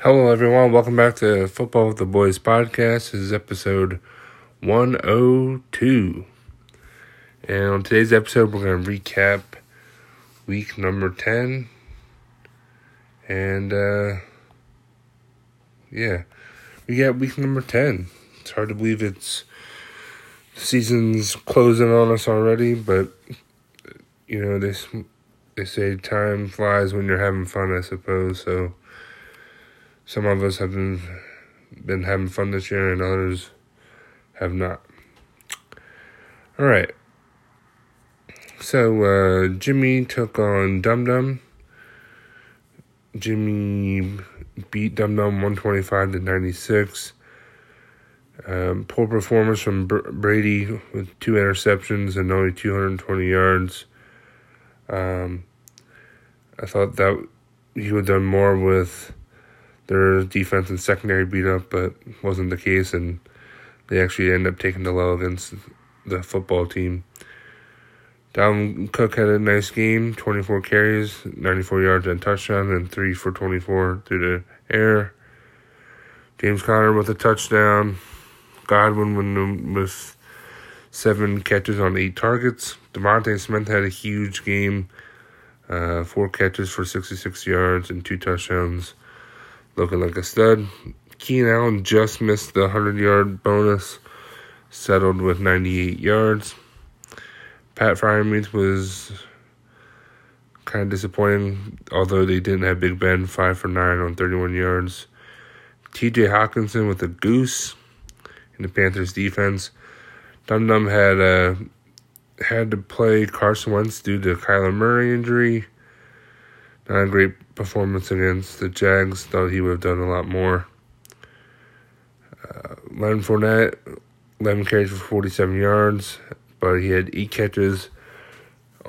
Hello, everyone. Welcome back to Football with the Boys podcast. This is episode 102. And on today's episode, we're going to recap week number 10. And, uh, yeah, we got week number 10. It's hard to believe it's season's closing on us already, but, you know, this, they say time flies when you're having fun, I suppose. So, some of us have been been having fun this year, and others have not. All right. So uh, Jimmy took on Dum Dum. Jimmy beat Dum Dum one twenty five to ninety six. Um, poor performance from Br- Brady with two interceptions and only two hundred twenty yards. Um, I thought that he would have done more with their defense and secondary beat up, but wasn't the case, and they actually end up taking the low against the football team. Dalvin Cook had a nice game 24 carries, 94 yards, and touchdown, and 3 for 24 through the air. James Conner with a touchdown. Godwin with seven catches on eight targets. DeVonta Smith had a huge game, uh, four catches for 66 yards and two touchdowns looking like a stud. Keenan Allen just missed the 100 yard bonus, settled with 98 yards. Pat Freiermuth was kind of disappointing, although they didn't have Big Ben, 5 for 9 on 31 yards. TJ Hockenson with a goose in the Panthers defense. Dum Dum had uh, had to play Carson Wentz due to Kyler Murray injury. Not a great performance against the Jags. Thought he would have done a lot more. Uh, Leonard Fournette, 11 carries for 47 yards, but he had eight catches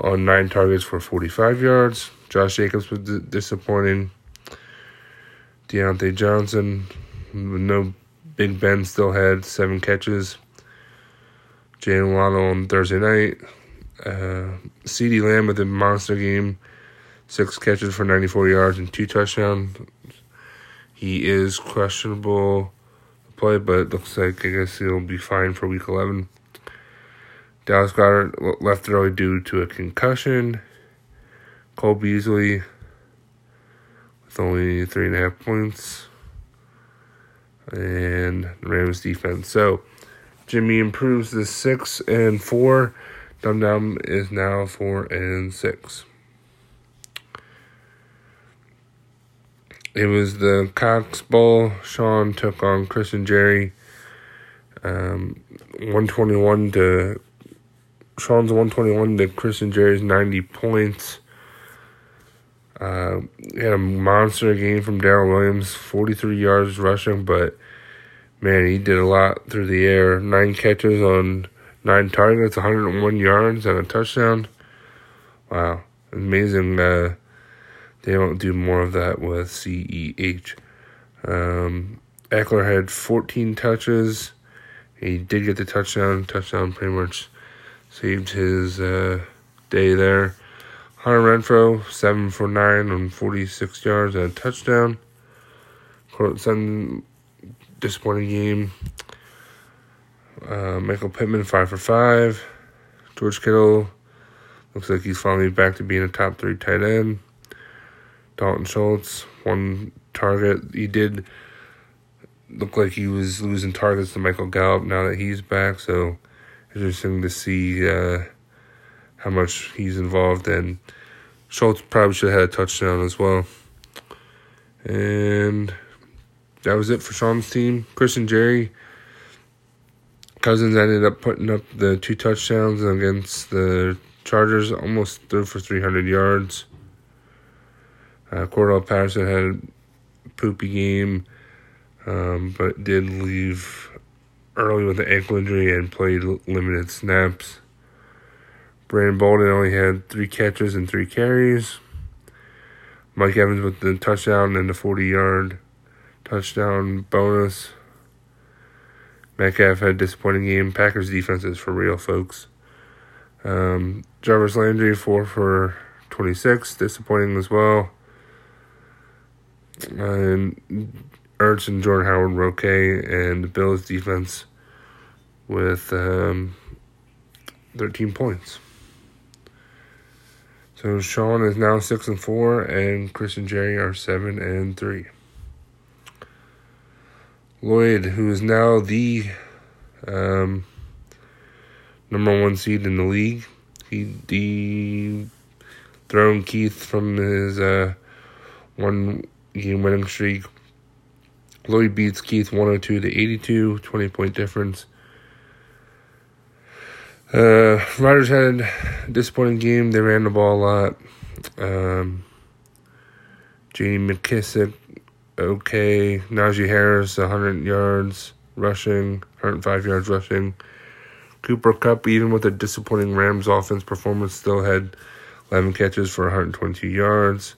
on nine targets for 45 yards. Josh Jacobs was d- disappointing. Diontae Johnson, no Big Ben, still had seven catches. Jaylen Waddle on Thursday night. Uh, CeeDee Lamb with a monster game six catches for 94 yards and two touchdowns. He is questionable to play, but it looks like I guess he'll be fine for week 11. Dallas Goedert left early due to a concussion. Cole Beasley with only three and a half points. And Rams defense. So Jimmy improves to six and four. Dum Dum is now four and six. It was the Cox Bowl. Sean took on Chris and Jerry. Um, 121 to Sean's 121 to Chris and Jerry's 90 points. Uh, had a monster game from Darrel Williams, 43 yards rushing, but man, he did a lot through the air. Nine catches on nine targets, 101 yards, and a touchdown. Wow, amazing. Uh, they don't do more of that with CEH. Um, Ekeler had 14 touches. He did get the touchdown. Touchdown pretty much saved his uh, day there. Hunter Renfrow, 7 for 9 on 46 yards and a touchdown. Some disappointing game. Uh, Michael Pittman, 5 for 5. George Kittle looks like he's finally back to being a top 3 tight end. Dalton Schultz, one target. He did look like he was losing targets to Michael Gallup now that he's back. So interesting to see uh, how much he's involved. And Schultz probably should have had a touchdown as well. And that was it for Sean's team. Chris and Jerry. Cousins ended up putting up the two touchdowns against the Chargers, almost threw for 300 yards. Uh, Cordarrelle Patterson had a poopy game, um, but did leave early with an ankle injury and played limited snaps. Brandon Bolden only had three catches and three carries. Mike Evans with the touchdown and the 40 yard touchdown bonus. Metcalf had a disappointing game. Packers defense is for real, folks. Um, Jarvis Landry, 4 for 26, disappointing as well. And Ertz and Jordan Howard were okay, and the Bills defense with um, 13 points. So Sean is now six and four, and Chris and Jerry are seven and three. Lloyd, who is now the um, number one seed in the league, he dethroned Keith from his uh, one game winning streak. Lloyd beats Keith 102 to 82, 20 point difference. Uh, Riders had a disappointing game. They ran the ball a lot. Um, J.D. McKissic, okay. Najee Harris, 100 yards rushing, 105 yards rushing. Cooper Kupp, even with a disappointing Rams offense performance, still had 11 catches for 122 yards.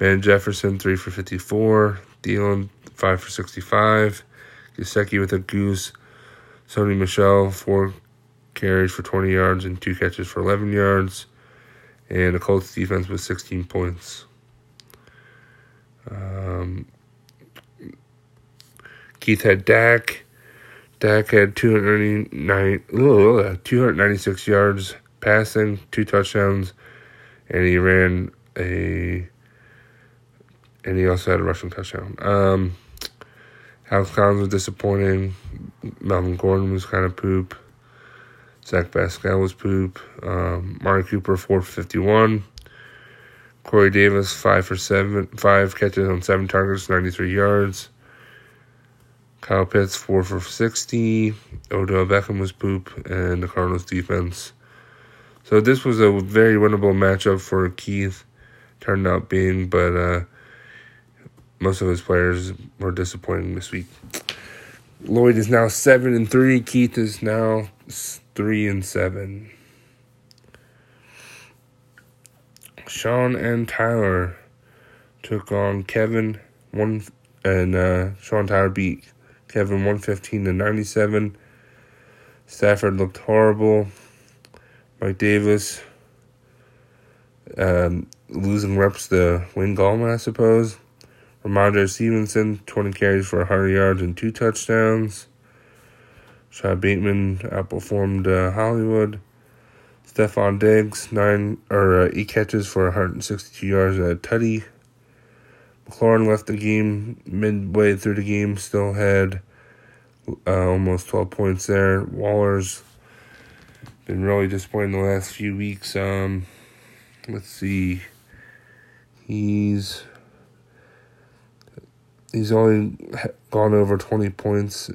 Van Jefferson, 3 for 54. Thielen, 5 for 65. Gesicki with a goose. Sony Michel, 4 carries for 20 yards and 2 catches for 11 yards. And the Colts defense was 16 points. Um, Keith had Dak. Dak had 299, 296 yards passing, two touchdowns, and he ran a, and he also had a rushing touchdown. Um, Alex Collins was disappointing. Melvin Gordon was kind of poop. Zach Pascal was poop. Um, Mark Cooper, 451. Corey Davis, 5 for 7, 5 catches on 7 targets, 93 yards. Kyle Pitts, 4 for 60. Odell Beckham was poop. And the Cardinals defense. So this was a very winnable matchup for Keith. Turned out being, but uh, most of his players were disappointing this week. Lloyd is now seven and three. Keith is now three and seven. Sean and Tyler took on Kevin one, and uh, Sean Tyler beat Kevin one fifteen to ninety seven. Stafford looked horrible. Mike Davis um, losing reps to Wayne Gallman, I suppose. Rhamondre Stevenson, 20 carries for 100 yards and two touchdowns. Rashod Bateman outperformed uh, Hollywood. Stefon Diggs, nine or uh, eight catches for 162 yards and a tutty. McLaurin left the game midway through the game, still had uh, almost 12 points there. Waller's been really disappointing the last few weeks. Um, let's see, he's he's only gone over 20 points,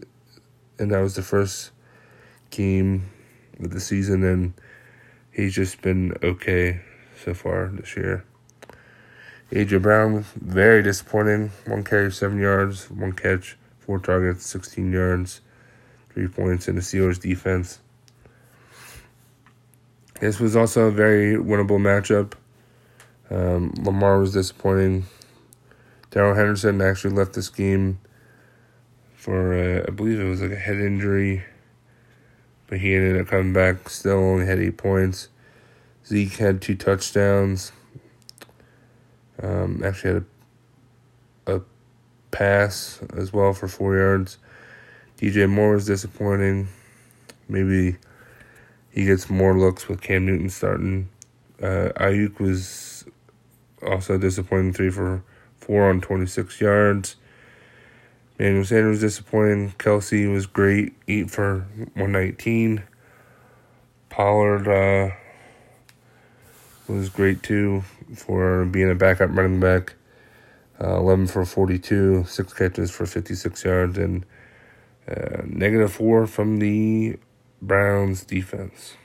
and that was the first game of the season, and he's just been okay so far this year. AJ Brown, very disappointing. One carry, seven yards, one catch, four targets, 16 yards, three points in the Steelers defense. This was also a very winnable matchup. Um, Lamar was disappointing. Darrell Henderson actually left this game for, uh, I believe it was like a head injury, but he ended up coming back. Still only had eight points. Zeke had two touchdowns. Um, actually had a, a pass as well for four yards. DJ Moore was disappointing. Maybe he gets more looks with Cam Newton starting. Uh, Aiyuk was also disappointing, three for four on 26 yards. Emmanuel Sanders disappointing. Kelce was great, eight for 119. Pollard uh, was great too for being a backup running back. Uh, 11 for 42, six catches for 56 yards, and uh, negative four from the Browns defense.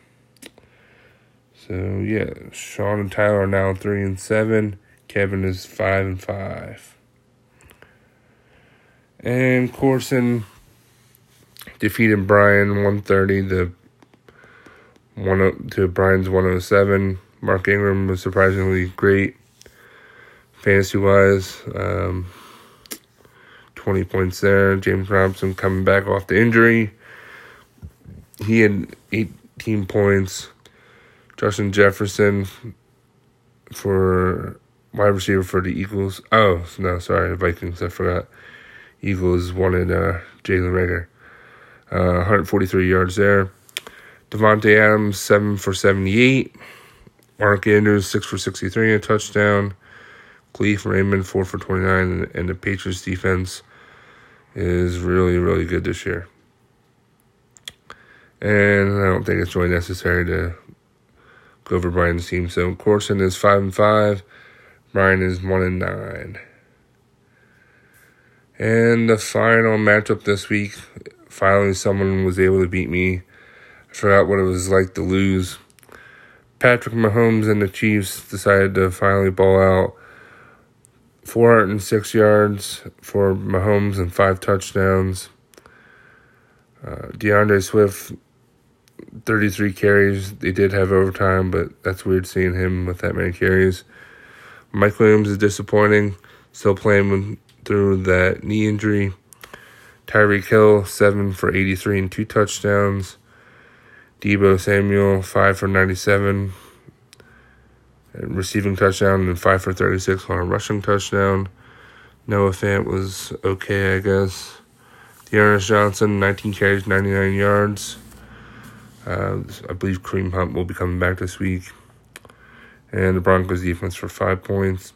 So yeah, Sean and Tyler are now three and seven. Kevin is five and five. And Corson defeated Brian one thirty to one to Brian's one oh seven. Mark Ingram was surprisingly great fantasy wise. Um, 20 points there. James Robinson coming back off the injury he had 18 points. Justin Jefferson for wide receiver for the Eagles. Oh, no, sorry, Vikings. I forgot. Eagles wanted uh, Jalen Reagor. Uh, 143 yards there. Davante Adams, 7 for 78. Mark Andrews, 6 for 63 and a touchdown. Kalif Raymond, 4 for 29. And, the Patriots defense is really, really good this year. And I don't think it's really necessary to go over Brian's team. So Corson is 5 and 5. Brian is 1 and 9. And the final matchup this week, finally someone was able to beat me. I forgot what it was like to lose. Patrick Mahomes and the Chiefs decided to finally ball out. 406 yards for Mahomes and five touchdowns. Uh, D'Andre Swift, 33 carries. They did have overtime, but that's weird seeing him with that many carries. Mike Williams is disappointing, still playing through that knee injury. Tyreek Hill, 7 for 83 and two touchdowns. Deebo Samuel, 5 for 97, receiving touchdown, and 5 for 36 on a rushing touchdown. Noah Fant was okay, I guess. D'Ernest Johnson, 19 carries, 99 yards. Uh, I believe Kareem Hunt will be coming back this week. And the Broncos defense for five points.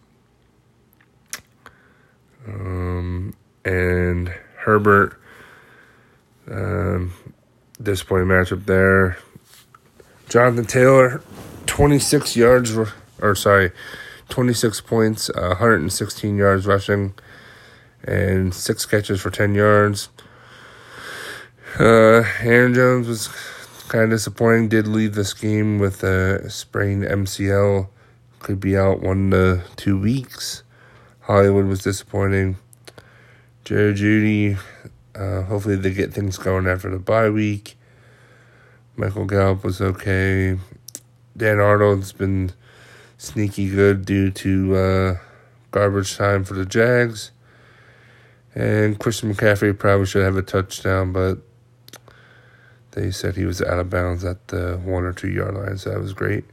Um, and Herbert, um, disappointing matchup there. Jonathan Taylor, 26 yards, or sorry, 26 points, uh, 116 yards rushing, and six catches for 10 yards. Uh, Aaron Jones was kind of disappointing. Did leave this game with a sprained MCL. Could be out one to two weeks. Hollywood was disappointing. Jerry Jeudy, uh, hopefully they get things going after the bye week. Michael Gallup was okay. Dan Arnold's been sneaky good due to uh, garbage time for the Jags. And Christian McCaffrey probably should have a touchdown, but they said he was out of bounds at the one or two yard line, so that was great.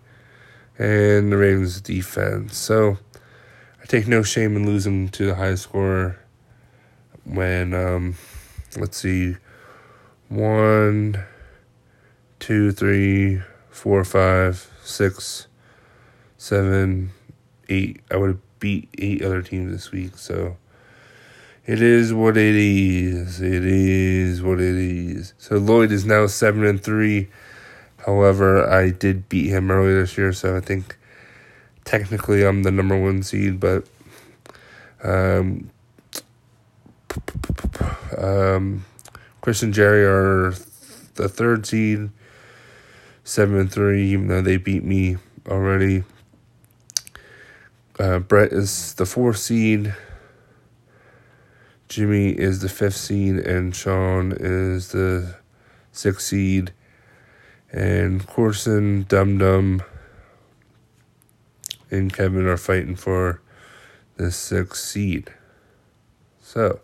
And the Ravens defense. So I take no shame in losing to the high scorer when um, let's see one two three four five six seven eight i would have beat eight other teams this week so it is what it is it is what it is so lloyd is now seven and three however i did beat him earlier this year so i think technically i'm the number one seed but um um, Chris and Jerry are the third seed, seven and three, even though they beat me already. Uh, Brett is the fourth seed. Jimmy is the fifth seed, and Sean is the sixth seed. And Corson, Dum Dum, and Kevin are fighting for the sixth seed. So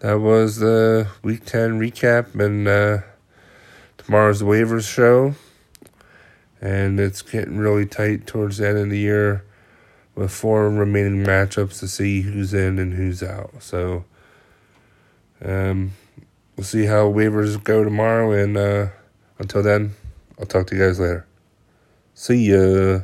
that was the week 10 recap and uh, tomorrow's the waivers show and it's getting really tight towards the end of the year with four remaining matchups to see who's in and who's out. So um, we'll see how waivers go tomorrow and uh, until then i'll talk to you guys later. See ya